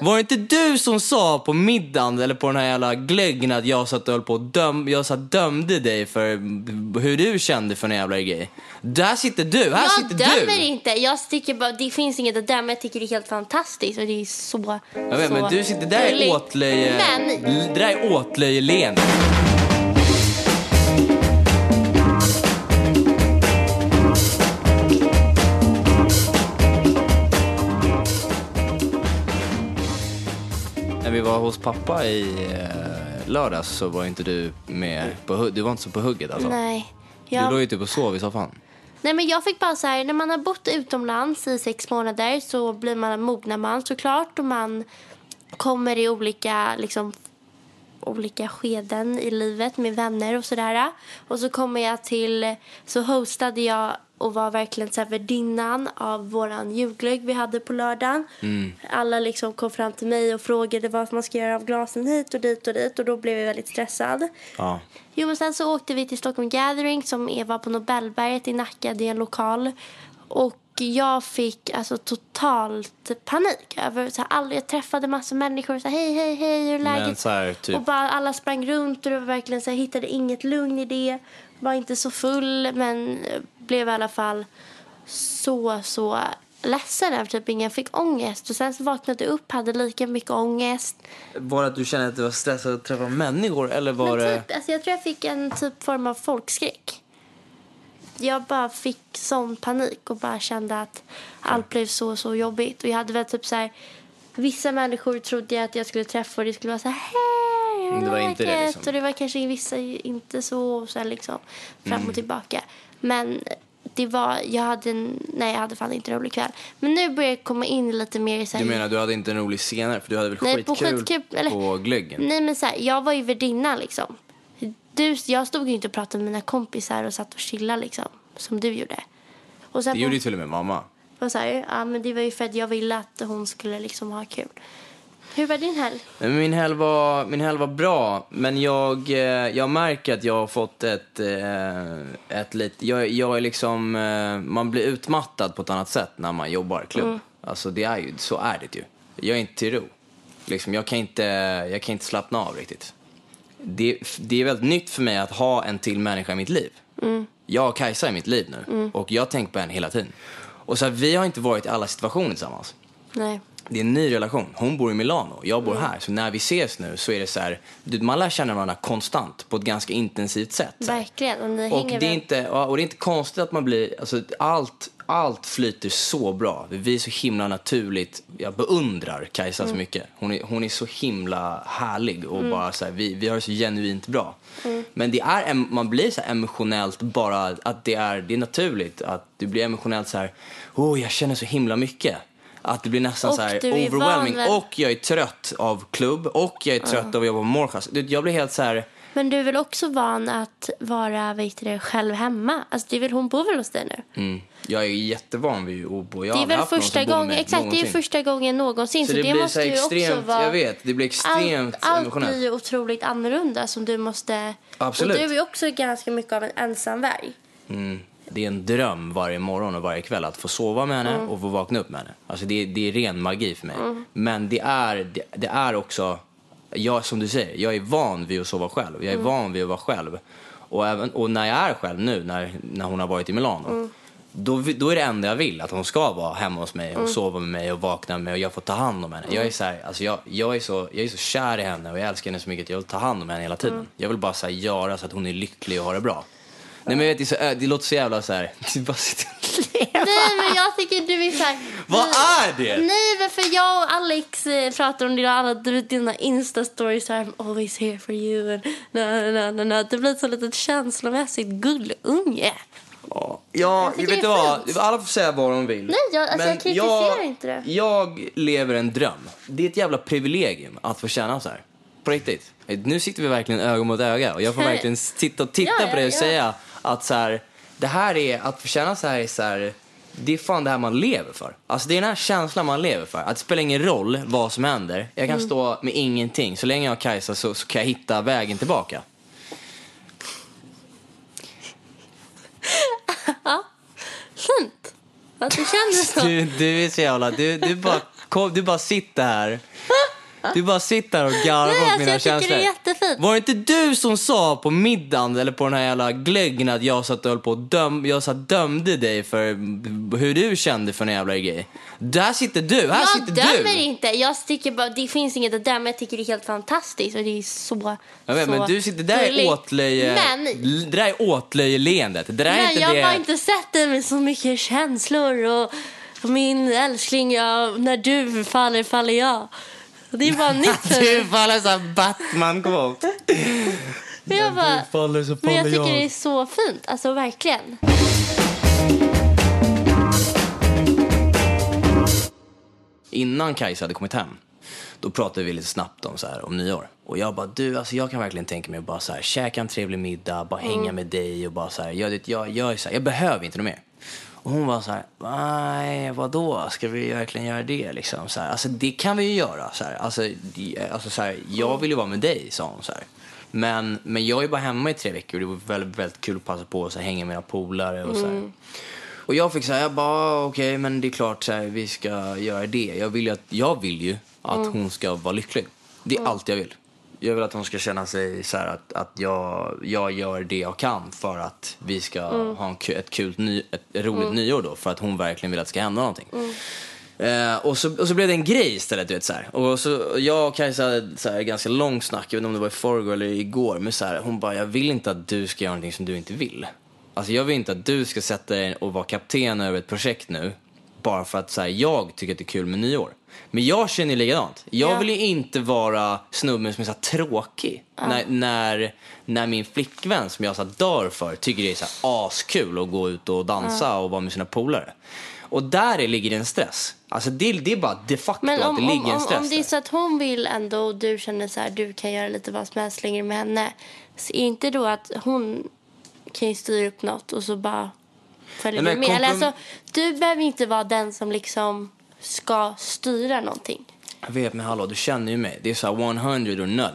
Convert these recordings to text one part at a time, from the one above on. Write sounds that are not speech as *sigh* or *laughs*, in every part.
Var det inte du som sa på middagen eller på den här jävla glöggen att jag satt och höll på döm, jag satt dömde dig för hur du kände för en jävla grej? Där sitter du, här Jag sitter dömer du. inte. Jag tycker bara, det finns inget att döma. Jag tycker det är helt fantastiskt och det är så Jag vet, så men du sitter, där är åtlöje, Men det där är åtlöje-leende. Var hos pappa i eh, lördags så var inte du med på hu- Du var inte så på hugget alltså? nej. Du låg ju typ och sov i soffan. nej men jag fick bara så här, när man har bott utomlands i sex månader så blir man mognar man såklart och man kommer i olika liksom olika skeden i livet med vänner och sådär. Och så kommer jag till, så hostade jag och var verkligen så här värdinnan av våran julglögg vi hade på lördagen. Alla liksom kom fram till mig och frågade vad man ska göra av glasen hit och dit och dit och då blev jag väldigt stressad. Ja. Jo men sen så åkte vi till Stockholm Gathering som var på Nobelberget i Nacka, det är en lokal. Och jag fick alltså totalt panik. Över, så här, jag träffade massa människor och sa hej, hej, hej, hur är läget? Men så här, typ, Och bara alla sprang runt och det var verkligen så här, hittade inget lugn i det. Var inte så full men blev i alla fall så, så ledsen över typ ingen fick ångest. Och sen så vaknade jag upp, hade lika mycket ångest. var det att du kände att du var stressad att träffa människor eller var Men det... typ, alltså jag tror jag fick en typ form av folkskräck. Jag bara fick sån panik och bara kände att allt blev så, så jobbigt. Och jag hade väl typ så här, vissa människor trodde jag att jag skulle träffa och det skulle vara så här, hej, Det var inte det, läget?" liksom. Och det var kanske vissa inte så, och så här liksom, fram Mm. och tillbaka. Men det var, jag hade, en, nej jag hade fan inte en rolig kväll. Men nu börjar jag komma in lite mer så här, Du menar du hade inte en rolig scenare för du hade väl Nej, på skitkul på, skitkul, eller- glöggen? Nej men så här, jag var ju värdinna liksom. Du, jag stod ju inte och pratade med mina kompisar och satt och chillade liksom. Som du gjorde. Och sen Det gjorde ju till och med mamma. och så här, ja men det var ju för att jag ville att hon skulle liksom ha kul. Hur var din helg? Min helg, var, min helg var bra, men jag, eh, jag märker att jag har fått ett, eh, ett lite... Jag, jag är liksom... eh, Man blir utmattad på ett annat sätt när man jobbar klubb. Alltså det är ju, så är det ju. Jag är inte till ro. Liksom, jag, kan inte, jag kan inte slappna av riktigt. Det, det är väldigt nytt för mig att ha en till människa i mitt liv. Jag har Kajsa i mitt liv nu och jag tänker på henne hela tiden. Och så här, vi har inte varit i alla situationer tillsammans Nej. Det är en ny relation. Hon bor i Milano, jag bor här. Så när vi ses nu så är det så här, du, man lär känna varandra konstant på ett ganska intensivt sätt. Verkligen. Och ni Och hänger det, är inte, och det är inte konstigt att man blir, alltså allt, allt flyter så bra. Vi är så himla naturligt, jag beundrar Kajsa Mm. så mycket. Hon är, hon är så himla härlig och bara så här, vi, vi har det så genuint bra. Mm. Men det är, man blir så här emotionellt bara, att det är, det är naturligt att du blir emotionellt så här, oh jag känner så himla mycket. Att det blir nästan Och så här du overwhelming. väl- Och jag är trött av klubb och jag är trött av att jobba på. Du, Jag blir helt så här, Men du är väl också van att vara vet du, själv hemma? Alltså är väl, hon bor väl hos dig nu? mm, jag är jättevan vid att bo. Jag det är väl första gången, med exakt, det är någonsin. första gången någonsin. Så Så, det, det, blir måste så ju också extremt, vara... jag vet, det blir extremt allt, allt emotionellt. blir ju otroligt annorlunda som du måste... Absolut. Och du är också ganska mycket av en ensamvarg. Mm, det är en dröm varje morgon och varje kväll att få sova med henne Mm. och få vakna upp med henne. Alltså det, det är ren magi för mig. Men det är, det, det är också, jag, som du säger, jag är van vid att sova själv. Jag är Mm. van vid att vara själv. Och, även, och när jag är själv nu, när, när hon har varit i Milano, Mm. då, då är det enda jag vill att hon ska vara hemma hos mig och Mm. sova med mig och vakna med mig och jag får ta hand om henne. Jag, är så här, alltså jag, jag, är så, jag är så kär i henne och jag älskar henne så mycket att jag vill ta hand om henne hela tiden. Mm. Jag vill bara så här, göra så att hon är lycklig och har det bra. Nej men jag vet, det, är så, ö- det låter så jävla så här. *laughs* du bara sitter och lever. Nej men jag tycker du är såhär... Vad är det? Nej men för jag och Alex eh, pratar om dina, alla dina instastories såhär I'm always here for you and na, na, na, na. Det blir så litet känslomässigt gullunge. Ja, Jag vet du vad? Alla får säga vad de vill. Nej, jag- alltså, jag kritiserar inte det. Jag lever en dröm. Det är ett jävla privilegium att få känna så här. På riktigt. Nu sitter vi verkligen öga mot öga och jag får verkligen sitta och titta Ja, på dig och ja. säga att så här, det här är, att få känna så här är så här, det är fan det här man lever för. Alltså det är den här känslan man lever för. Att det spelar ingen roll vad som händer. Jag Mm. kan stå med ingenting. Så länge jag har Kajsa så, så kan jag hitta vägen tillbaka. *laughs* Fint. Att du känner så. *laughs* Du, du är så jävla... Du, du, bara, kom, du bara sitter här. *laughs* Du bara sitter här och garvar åt alltså, mina känslor. Var det inte du som sa på middagen eller på den här jävla glöggen att jag satt och höll på och döm, jag satt dömde dig för hur du kände för en jävla grej? Där sitter du, här Jag sitter dömer du. inte. Jag tycker bara, det finns inget att döma. Jag tycker det är helt fantastiskt och det är så Jag vet, så men du sitter, där är åtlöje, Men, det där är åtlöjeleendet. Det där är men inte jag har det... bara inte sett dig med så mycket känslor och och min älskling, jag, när du faller faller jag. Det är bara nytt för Du faller som Batman-quote. Jag bara, faller så men jag tycker det är så fint. Alltså verkligen. Innan Kajsa hade kommit hem, då pratade vi lite snabbt om, så här, om nyår. Och jag bara, du, alltså jag kan verkligen tänka mig att bara så här, käka en trevlig middag, bara hänga med dig och bara så här, jag, jag, jag, är så här, jag behöver inte något mer. Och hon var så här, nej, vadå, ska vi verkligen göra det liksom? Så här, alltså det kan vi ju göra. Så här, alltså, det- alltså, så här, jag vill ju vara med dig, sa hon så här. Men, men jag är bara hemma i tre veckor och det var väldigt, väldigt kul att passa på att hänga med mina polare och så här. Och jag fick säga, jag bara, "Ah, okej, men det är klart så här, vi ska göra det. Jag vill ju, att, jag vill ju att hon ska vara lycklig. Det är allt jag vill. Jag vill att hon ska känna sig så att, att jag, jag gör det jag kan för att vi ska ha en, ett kul, ny, ett roligt nyår då. För att hon verkligen vill att det ska hända någonting. Eh, och, så, och så blev det en grej istället, du vet så här. Och så, jag och Kajsa hade så här, ganska lång snack, jag vet inte om det var i förrgår eller igår, men så här, hon bara, jag vill inte att du ska göra någonting som du inte vill. Alltså jag vill inte att du ska sätta dig och vara kapten över ett projekt nu, bara för att så här, jag tycker att det är kul med nyår. Men jag känner likadant. Jag Ja. vill ju inte vara snubben som är så tråkig. När, när, när min flickvän som jag så dör för tycker det är så här askul att gå ut och dansa och vara med sina polare. Och där är- ligger det en stress. Alltså det, det är bara de facto Men att om, det om, ligger en om, stress om det är så att hon vill ändå och du känner så här, du kan göra lite vad som helst längre med henne. Så är inte då att hon kan ju styra upp något och så bara följer Nej, du med. Komprom- alltså, du behöver inte vara den som liksom ska styra någonting. Jag vet, men hallå, du känner ju mig. Det är så här 100 or none.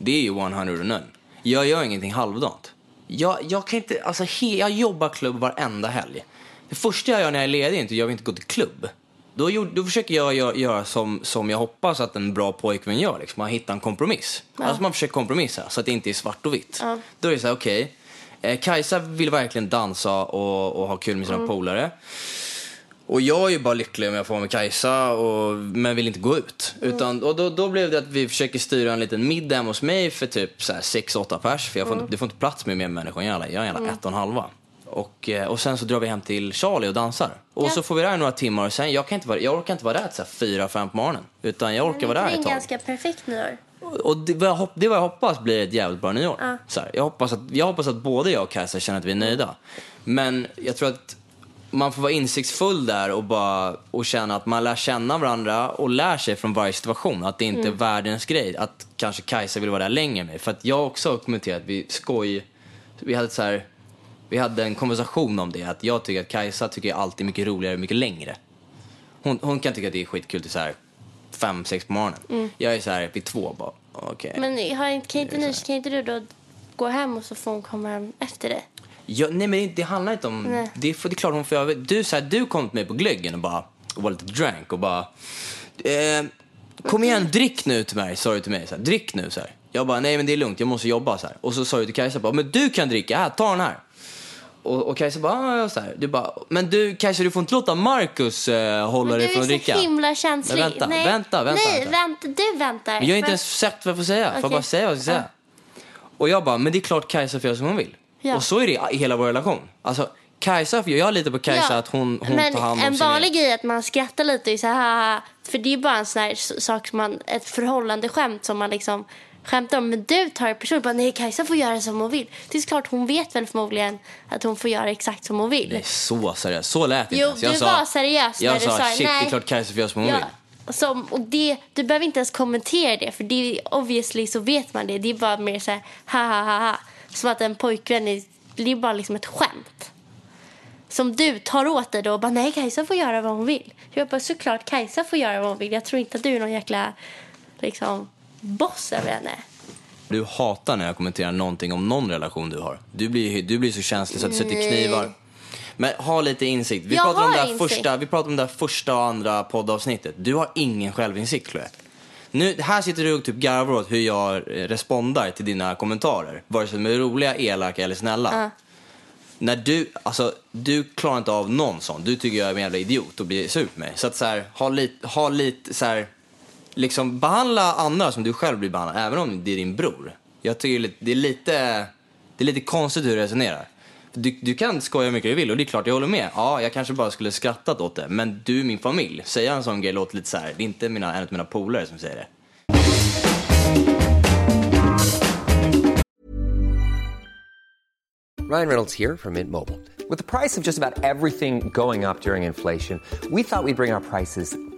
Det är ju 100 or none. Jag gör ingenting halvdant. Jag, jag kan inte, alltså he, jag jobbar klubb varenda helg. Det första jag gör när jag är ledig är inte, jag vill inte gå till klubb. Då, gjorde- då försöker jag göra, göra som, som jag hoppas att en bra pojkvän gör, liksom, att hitta en kompromiss. Alltså man försöker kompromissa så att det inte är svart och vitt. Ja. Då är det så här, okej, eh, Kajsa vill verkligen dansa och, och ha kul med sina polare. Och jag är ju bara lycklig om jag får vara med Kajsa, och, men vill inte gå ut. Utan, och då, då blev det att vi försöker styra en liten middag hemma hos mig för typ 6-8 pers. För jag får inte, det får inte plats med mer människor än jag. Jag är en jävla ett och en halva. Och, eh, och sen så drar vi hem till Charlie och dansar. Och Ja. så får vi där några timmar och sen, jag, kan inte vara, jag orkar inte vara där till 4-5 på morgonen. Utan jag orkar vara det där är ett tag. ganska perfekt nyår. Och det hopp, det vad jag hoppas blir ett jävligt bra nyår. Ja. Så här, jag, hoppas att, jag hoppas att både jag och Kajsa känner att vi är nöjda. Men jag tror att man får vara insiktsfull där och, bara, och känna att man lär känna varandra och lär sig från varje situation. Att det inte Mm. är världens grej. Att kanske Kajsa vill vara där längre med. För att jag har också kommenterat, vi skoj, vi hade så här, vi hade en konversation om det. Att jag tycker att Kajsa tycker allt är mycket roligare mycket längre. Hon, hon kan tycka att det är skitkul till så här fem, sex på morgonen. Jag är så här vid två bara, okej. Mm. Men har, inte- kan, inte ni, kan inte du då gå hem och så får hon komma hem efter dig? Ja, nej men det handlar inte om... Nej. Det, för det är klart hon får över... Du, så här, du kom till mig på glöggen och bara och var lite drank och bara... Eh, kom igen, drick nu till mig, sa du till mig. Så här, drick nu, så här. Jag bara, nej men det är lugnt, jag måste jobba. Så här. Och så sa du till Kajsa, bara, men du kan dricka, här, ta den här. Och, och Kajsa bara, ja, så här. Du bara, men du Kajsa du får inte låta Marcus eh, hålla dig du från att är så dricka. himla känslig. Men vänta, Nej. vänta, vänta, Nej, vänta. Du väntar. Men jag har inte ens sagt vad jag får säga. Får jag bara säga vad jag ska säga? Och jag bara, men det är klart Kajsa får göra som hon vill. Ja. Och så är det i hela vår relation. Alltså, Kajsa, jag litar på Kajsa Ja, att hon, hon men tar hand om en sin vanlig grej är att man skrattar lite och så här, för det är bara en sån här sak som man, ett förhållande skämt som man liksom skämtar om. Men du tar det personligt. Bara, nej, Kajsa får göra som hon vill. Det är klart, hon vet väl förmodligen att hon får göra exakt som hon vill. Det är så seriöst. Så lät det Jo, inte. Jag du sa, var seriös jag när du sa, shit, det nej. är klart Kajsa får göra som hon Ja, vill. som, och det, du behöver inte ens kommentera det, för det obviously så vet man det. Det är bara mer så här, ha ha ha ha. Som att en pojkvän är, är bara liksom ett skämt. Som du tar åt dig då och bara, nej Kajsa får göra vad hon vill. Jag bara, såklart Kajsa får göra vad hon vill. Jag tror inte att du är någon jäkla, liksom, boss över henne. Du hatar när jag kommenterar någonting om någon relation du har. Du blir, du blir så känslig så att du sätter knivar. Men ha lite insikt. Vi Jag pratade om det insikt. första, vi pratade om det första och andra poddavsnittet. Du har ingen självinsikt, Chloe. Nu, här sitter du och typ garvar åt hur jag eh, respondar till dina kommentarer. Vare sig de är roliga, elaka eller snälla. När du, alltså, du klarar inte av någon sån. Du tycker jag är en jävla idiot och blir sur på mig. Så att så här, ha lite, ha lite så här, liksom behandla andra som du själv blir behandlad, även om det är din bror. Jag tycker det är lite- det är lite, det är lite konstigt hur du resonerar. Du, du kan skoja hur mycket du vill och det är klart jag håller med. Ja, jag kanske bara skulle skrattat åt det. Men du är min familj. Säga en sån grej låter lite så här. det är inte mina, en av mina polare som säger det. Ryan Reynolds here from Mint Mobile. With the price of just about everything going up during inflation, we thought we'd bring our prices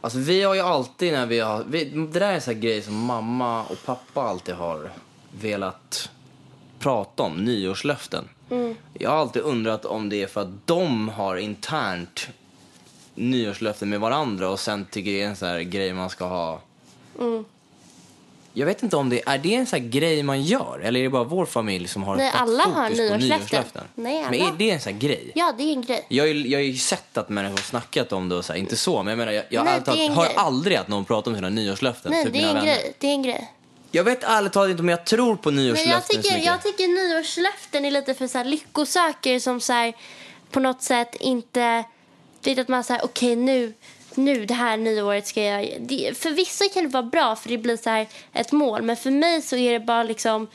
Alltså vi har ju alltid när vi har, vi, det där är en sån här grej som mamma och pappa alltid har velat prata om, nyårslöften. Jag har alltid undrat om det är för att de har internt nyårslöften med varandra och sen tycker det är en sån här grej man ska ha. Jag vet inte om det, är det en sån grej man gör? Eller är det bara vår familj som har Nej, ett alla fokus har på nyårslöften. Nej, Men alla. är det en sån grej? Ja, det är en grej. Jag, har ju- jag har ju sett att människor har snackat om det och så här, inte så, men jag menar, jag, jag Nej, en hör grej. aldrig att någon pratar om sina nyårslöften. Nej, typ det är en vänner. grej. Det är en grej. Jag vet ärligt talat inte om jag tror på Men nyårslöften jag så tycker, mycket. jag tycker nyårslöften är lite för så här lyckosökare som så här, på något sätt inte... Vet att man säger okej nu, nu det här nyåret ska jag... Det, för vissa kan det vara bra för det blir så här ett mål. Men för mig så är det bara liksom...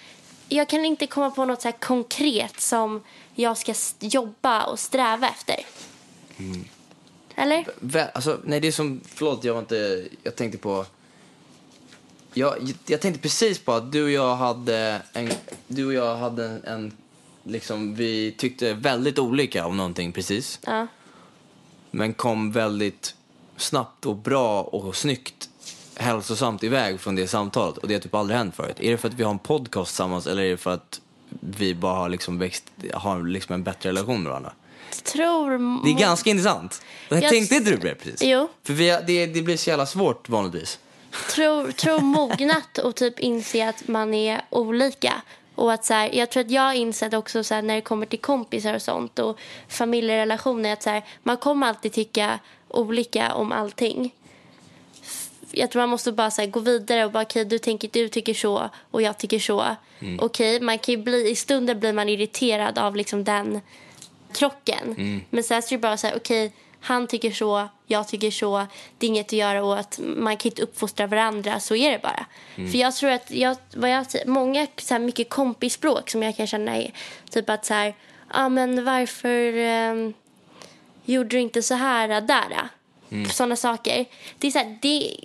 Jag kan inte komma på något så här konkret som jag ska jobba och sträva efter. Mm. Eller? Vä- Alltså, nej, det är som... Förlåt, jag var inte... Jag tänkte på... Jag, jag tänkte precis på att du och jag hade en... Du och jag hade en... en liksom, vi tyckte väldigt olika om någonting precis. Ja. Men kom väldigt snabbt och bra och snyggt hälsosamt iväg från det samtalet. Och det har typ aldrig hänt förut. Är det för att vi har en podcast tillsammans eller är det för att vi bara har liksom växt, har liksom en bättre relation med varandra? Tror... Det är ganska intressant. Jag Jag- tänkte inte du på det precis? Jo. För vi, har- det, det blir så jävla svårt vanligtvis. tror, tror *laughs* mognat och typ inse att man är olika. Och att så här, jag tror att jag har insett också så här, när det kommer till kompisar och sånt och familjerelationer att så här, man kommer alltid tycka olika om allting. Jag tror man måste bara så här, gå vidare och bara okej du tänker du tycker så och jag tycker så. Okej, man kan ju bli, i stunden blir man irriterad av liksom den krocken. Men sen så är det bara så här, okej, han tycker så, jag tycker så. Det är inget att göra åt. Man kan inte uppfostra varandra, så är det bara. För jag tror att, jag, vad jag, många så här, mycket kompisspråk som jag kan känna är typ att så här, ja ah, men varför ehm, gjorde du inte så här där? Mm. Sådana saker. Det är så här, det,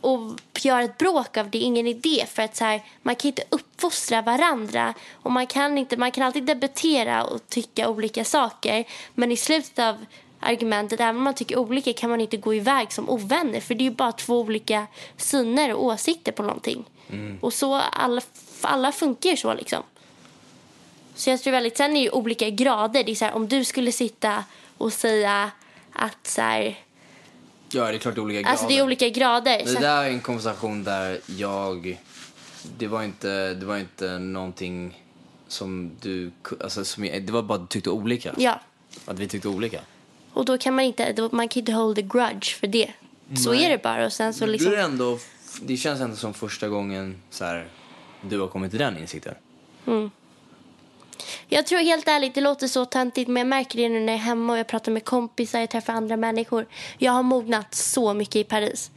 och göra ett bråk av det är ingen idé för att så här, man kan inte uppfostra varandra och man kan inte man kan alltid debattera och tycka olika saker men i slutet av argumentet, även om man tycker olika kan man inte gå iväg som ovänner. För det är bara två olika syner och åsikter på någonting. Och så, alla, alla funkar ju så liksom. Så jag tror väldigt, sen är det ju olika grader. Det är så här, om du skulle sitta och säga att så här, Ja, det är klart det är olika grader. alltså det är olika grader. Det Så, där är en konversation där jag... Det var inte, det var inte någonting som du... Alltså, som jag, det var bara att du tyckte olika. ja. Att vi tyckte olika. Och då kan man inte, då, man kan inte hold a grudge för det. Så Nej. är det bara. Och sen så Du liksom, är ändå, det känns ändå som första gången så här, du har kommit till den insikten. Jag tror helt ärligt, det låter så töntigt men jag märker det nu när jag är hemma och jag pratar med kompisar, jag träffar andra människor. Jag har mognat så mycket i Paris.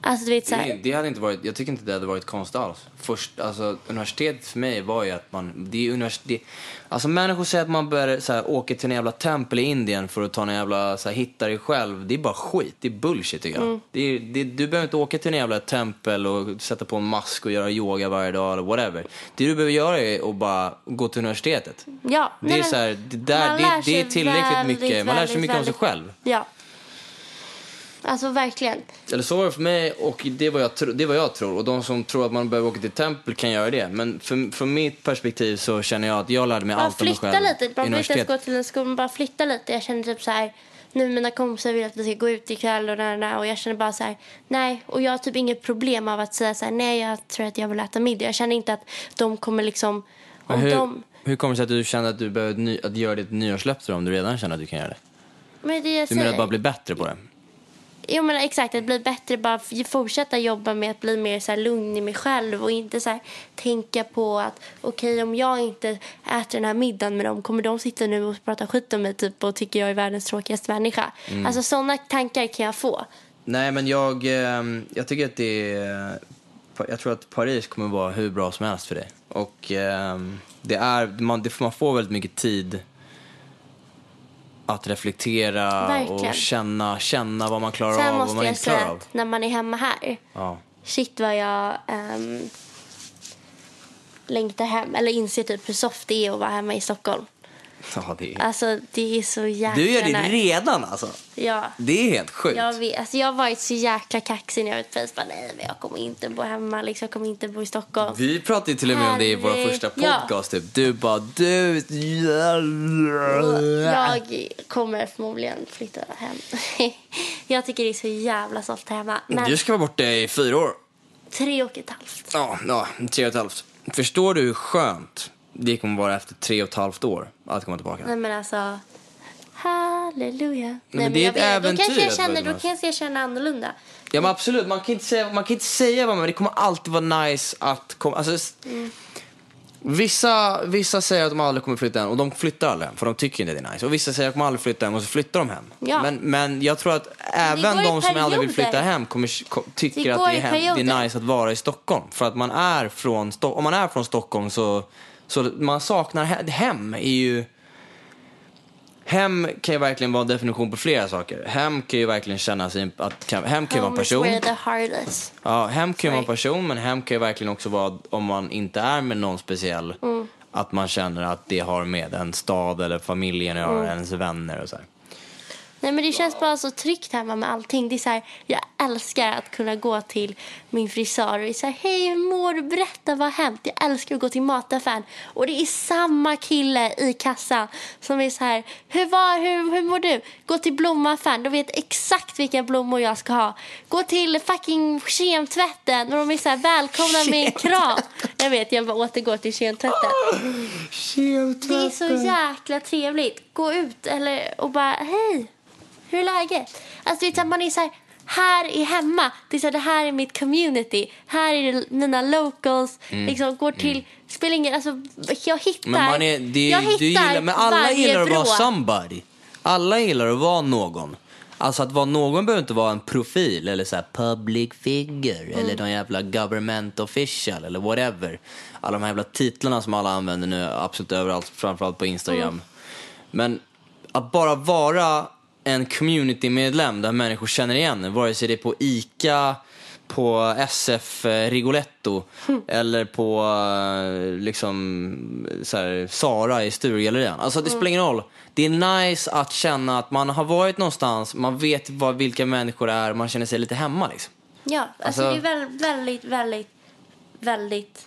Alltså du vet så Det, här, det hade inte varit, jag tycker inte det hade varit konstigt alls. Först, alltså, universitetet för mig var ju att man, det är universitet, alltså människor säger att man bör så här, åka till en jävla tempel i Indien för att ta en jävla, så här, hitta dig själv. Det är bara skit, det är bullshit tycker jag. Det är, det, du behöver inte åka till en jävla tempel och sätta på en mask och göra yoga varje dag eller whatever. Det du behöver göra är att bara gå till universitetet. ja. Det är men så här, det, där, det, det är tillräckligt väldigt, mycket, man lär sig väldigt, mycket om sig väldigt- själv. Ja. Alltså verkligen. Eller så var det för mig och det vad jag, det vad jag tror. Och de som tror att man behöver åka till tempel kan göra det. Men för, från mitt perspektiv så känner jag att jag lärde mig Bara allt om mig flytta själv lite. i Man behöver inte ens gå till en skola, man bara flytta lite. Jag känner typ så här, nu mina kompisar vill att vi ska gå ut ikväll och där, där, och jag känner bara så här, nej. Och jag har typ inget problem av att säga så här, nej jag tror att jag vill äta middag. Jag känner inte att de kommer liksom, om hur, de... hur kommer det sig att du kände att du behöver ny, att göra ditt nyårslöfte om du redan känner att du kan göra det? Men det jag Du menar att bara bli bättre på det? Jo men exakt, att bli bättre, bara fortsätta jobba med att bli mer så här lugn i mig själv och inte så här tänka på att okej om jag inte äter den här middagen med dem kommer de sitta nu och prata skit om mig typ och tycker jag är världens tråkigaste människa. Mm. Alltså sådana tankar kan jag få. Nej, men jag, eh, jag tycker att det är... Jag tror att Paris kommer vara hur bra som helst för dig. Och eh, det är, man, man får väldigt mycket tid att reflektera Verkligen. och känna, känna vad man klarar Sen av och vad man inte klarar av. när man är hemma här, Ja. shit vad jag ehm, längtar hem. Eller inser typ hur soft det är att vara hemma i Stockholm. Ja, det är... Alltså det är så jäkla Du gör det redan alltså? Ja. Det är helt sjukt. Jag, vet, alltså jag har varit så jäkla kaxig när jag varit på. Bara, Nej, men jag kommer inte bo hemma. Liksom, jag kommer inte bo i Stockholm. Vi pratade till och med om det i vår Herre- första Ja. podcast. Typ. Du bara, du... Jag kommer förmodligen flytta hem. *laughs* jag tycker det är så jävla soft hemma. Men Du ska vara borta i fyra år. tre och ett halvt. Ja, ja, tre och ett halvt. Förstår du hur skönt det kommer vara efter tre och ett halvt år att komma tillbaka? Nej men alltså. Halleluja. men det är ett vet, äventyr Då kanske jag känner, då kanske jag känner annorlunda. Ja men absolut, man kan inte säga, man kan inte säga vad men det kommer alltid vara nice att komma, alltså, s- Vissa, vissa säger att de aldrig kommer flytta hem och de flyttar aldrig hem för de tycker inte det är nice. Och vissa säger att de aldrig flyttar hem och så flyttar de hem. Ja. Men, men jag tror att även de som aldrig vill flytta hem kommer, kom, tycker Det att det är, hem, det är nice att vara i Stockholm. För att man är från, om man är från Stockholm så, så man saknar he- hem är ju Hem kan ju verkligen vara en definition på flera saker. Hem kan ju verkligen känna sig, att, hem kan ju vara en person. Ja, hem kan ju vara en person, men hem kan ju verkligen också vara om man inte är med någon speciell. Att man känner att det har med en stad eller familjen att göra, ens vänner och så här. Nej men det känns bara så tryggt hemma med allting. Det är så här, jag älskar att kunna gå till min frisör och säga hej hur mår du? Berätta vad har hänt? Jag älskar att gå till mataffären och det är samma kille i kassan som är så här hur, var, hur, hur mår du? Gå till blommaffären, de vet exakt vilka blommor jag ska ha. Gå till fucking kemtvätten och de är så här välkomna med en kram. Jag vet, jag bara återgår till kemtvätten. Det är så jäkla trevligt. Gå ut eller, och bara hej, hur är läget? Alltså det är man är så här, här är hemma. Det är så här, det här är mitt community. Här är mina locals. Liksom går till, spelar ingen, alltså jag hittar. Mm. Men man är, det, jag hittar gillar, men alla gillar att vara somebody. Alla gillar att vara någon. Alltså att vara någon behöver inte vara en profil eller så här public figure Mm. eller någon jävla government official eller whatever. Alla de här jävla titlarna som alla använder nu absolut överallt, framförallt på Instagram. Mm. Men att bara vara en community-medlem där människor känner igen en, vare sig det är på ICA, på SF eh, Rigoletto *laughs* eller på eh, liksom så här, Sara i Sturegallerian. Alltså det spelar ingen roll. Det är nice att känna att man har varit någonstans, man vet vad, vilka människor är, man känner sig lite hemma liksom. Ja, alltså, Alltså- det är väldigt, väldigt, väldigt, väldigt,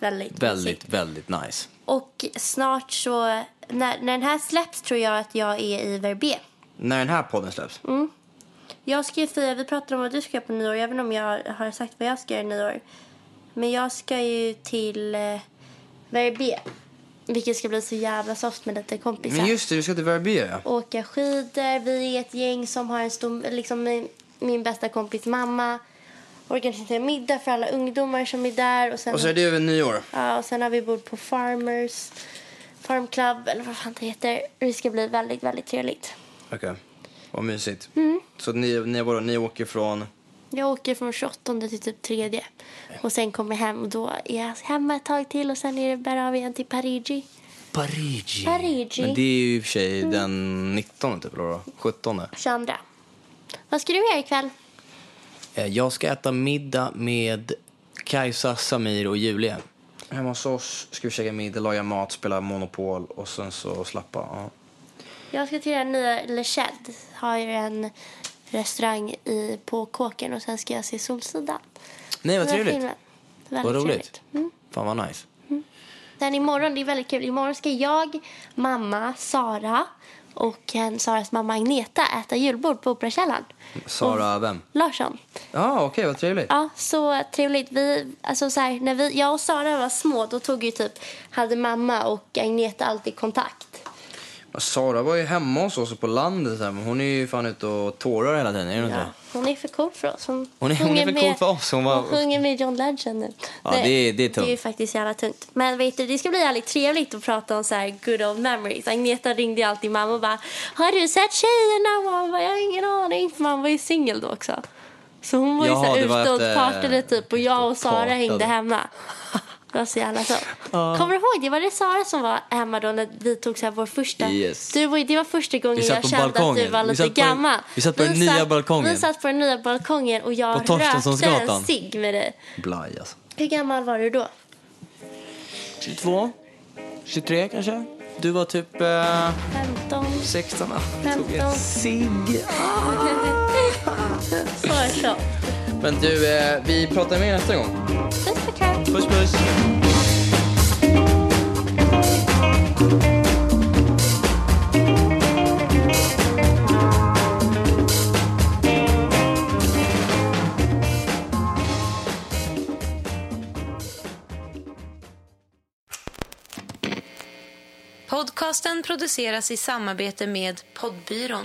väldigt Väldigt, väldigt nice. Och snart så, när, när den här släpps tror jag att jag är i Verbier. När den här podden släpps. Jag ska ju fira, vi pratade om vad du ska göra på nyår, även om jag har sagt vad jag ska göra i nyår. Men jag ska ju till eh, Verbier. Vilket ska bli så jävla soft med lite kompisar. Men just det, du ska till Verbier ja. Åka skidor, vi är ett gäng som har en stor, liksom min, min bästa kompis mamma. Organiserar middag för alla ungdomar som är där. Och sen, Och så är det över nyår. ja, och sen har vi bord på Farmers, Farm Club eller vad fan det heter. Det ska bli väldigt, väldigt trevligt. Okej, vad mysigt. Mm. Så ni, ni, vadå, ni åker från... Jag åker från 28 till typ 3 och sen kommer jag hem och då är jag hemma ett tag till och sen är det bara av igen till Parigi. Parigi. Parigi. Men det är ju i och för sig den 19 typ, eller vad? 17. 22. Vad ska du göra ikväll? Eh, Jag ska äta middag med Kajsa, Samir och Julia. Hemma hos oss ska vi käka middag, laga mat, spela Monopol och sen så slappa. Ja. Jag ska till den nya Le Shed. Har ju en restaurang i, på Kåken och sen ska jag se Solsidan. Nej, vad trevligt. Vad roligt. trevligt. Mm. Fan vad nice. Sen imorgon, det är väldigt kul. Imorgon ska jag, mamma, Sara och en Saras mamma Agneta äta julbord på Operakällaren. Sara vem? Larsson. Ja, okej, vad trevligt. Ja, så trevligt. Vi, alltså så här, när vi, jag och Sara var små då tog ju typ, hade mamma och Agneta alltid kontakt. Ja, Sara var ju hemma hos oss på landet, här, men hon är ju fan ute och tårar hela tiden, är hon inte Ja, det? hon är för cool för oss. Hon, Hon är- hon är för med- cool för oss. Hon var- hon sjunger med John Legend nu. Ja, det är- det är tungt. Det är faktiskt jävla tungt. Men vet du, det ska bli jävligt trevligt att prata om så här good old memories. Agneta ringde alltid mamma och bara Har du sett tjejerna? Bara, jag har ingen aning. För man var ju singel då också. Så hon var ju Jaha, så här ute och efter- partade typ och jag och Sara partade. hängde hemma. Det var så jävla så. Kommer du ihåg? Det var det Sara som var hemma då när vi tog så här vår första... Yes. Du var, det var första gången satt jag kände att du balkongen. var Vi lite satt gammal. vi satt på den nya balkongen. Vi satt på den nya balkongen och jag rökte en cigg med dig. Blaj alltså. Hur gammal var du då? 22? 23 kanske? Du var typ eh, 15? 16? Ja, tog 15. en cigg. *laughs* Så så. Men du, eh, vi pratar mer nästa gång. Puss och kram. Puss puss. Podcasten produceras i samarbete med Poddbyrån.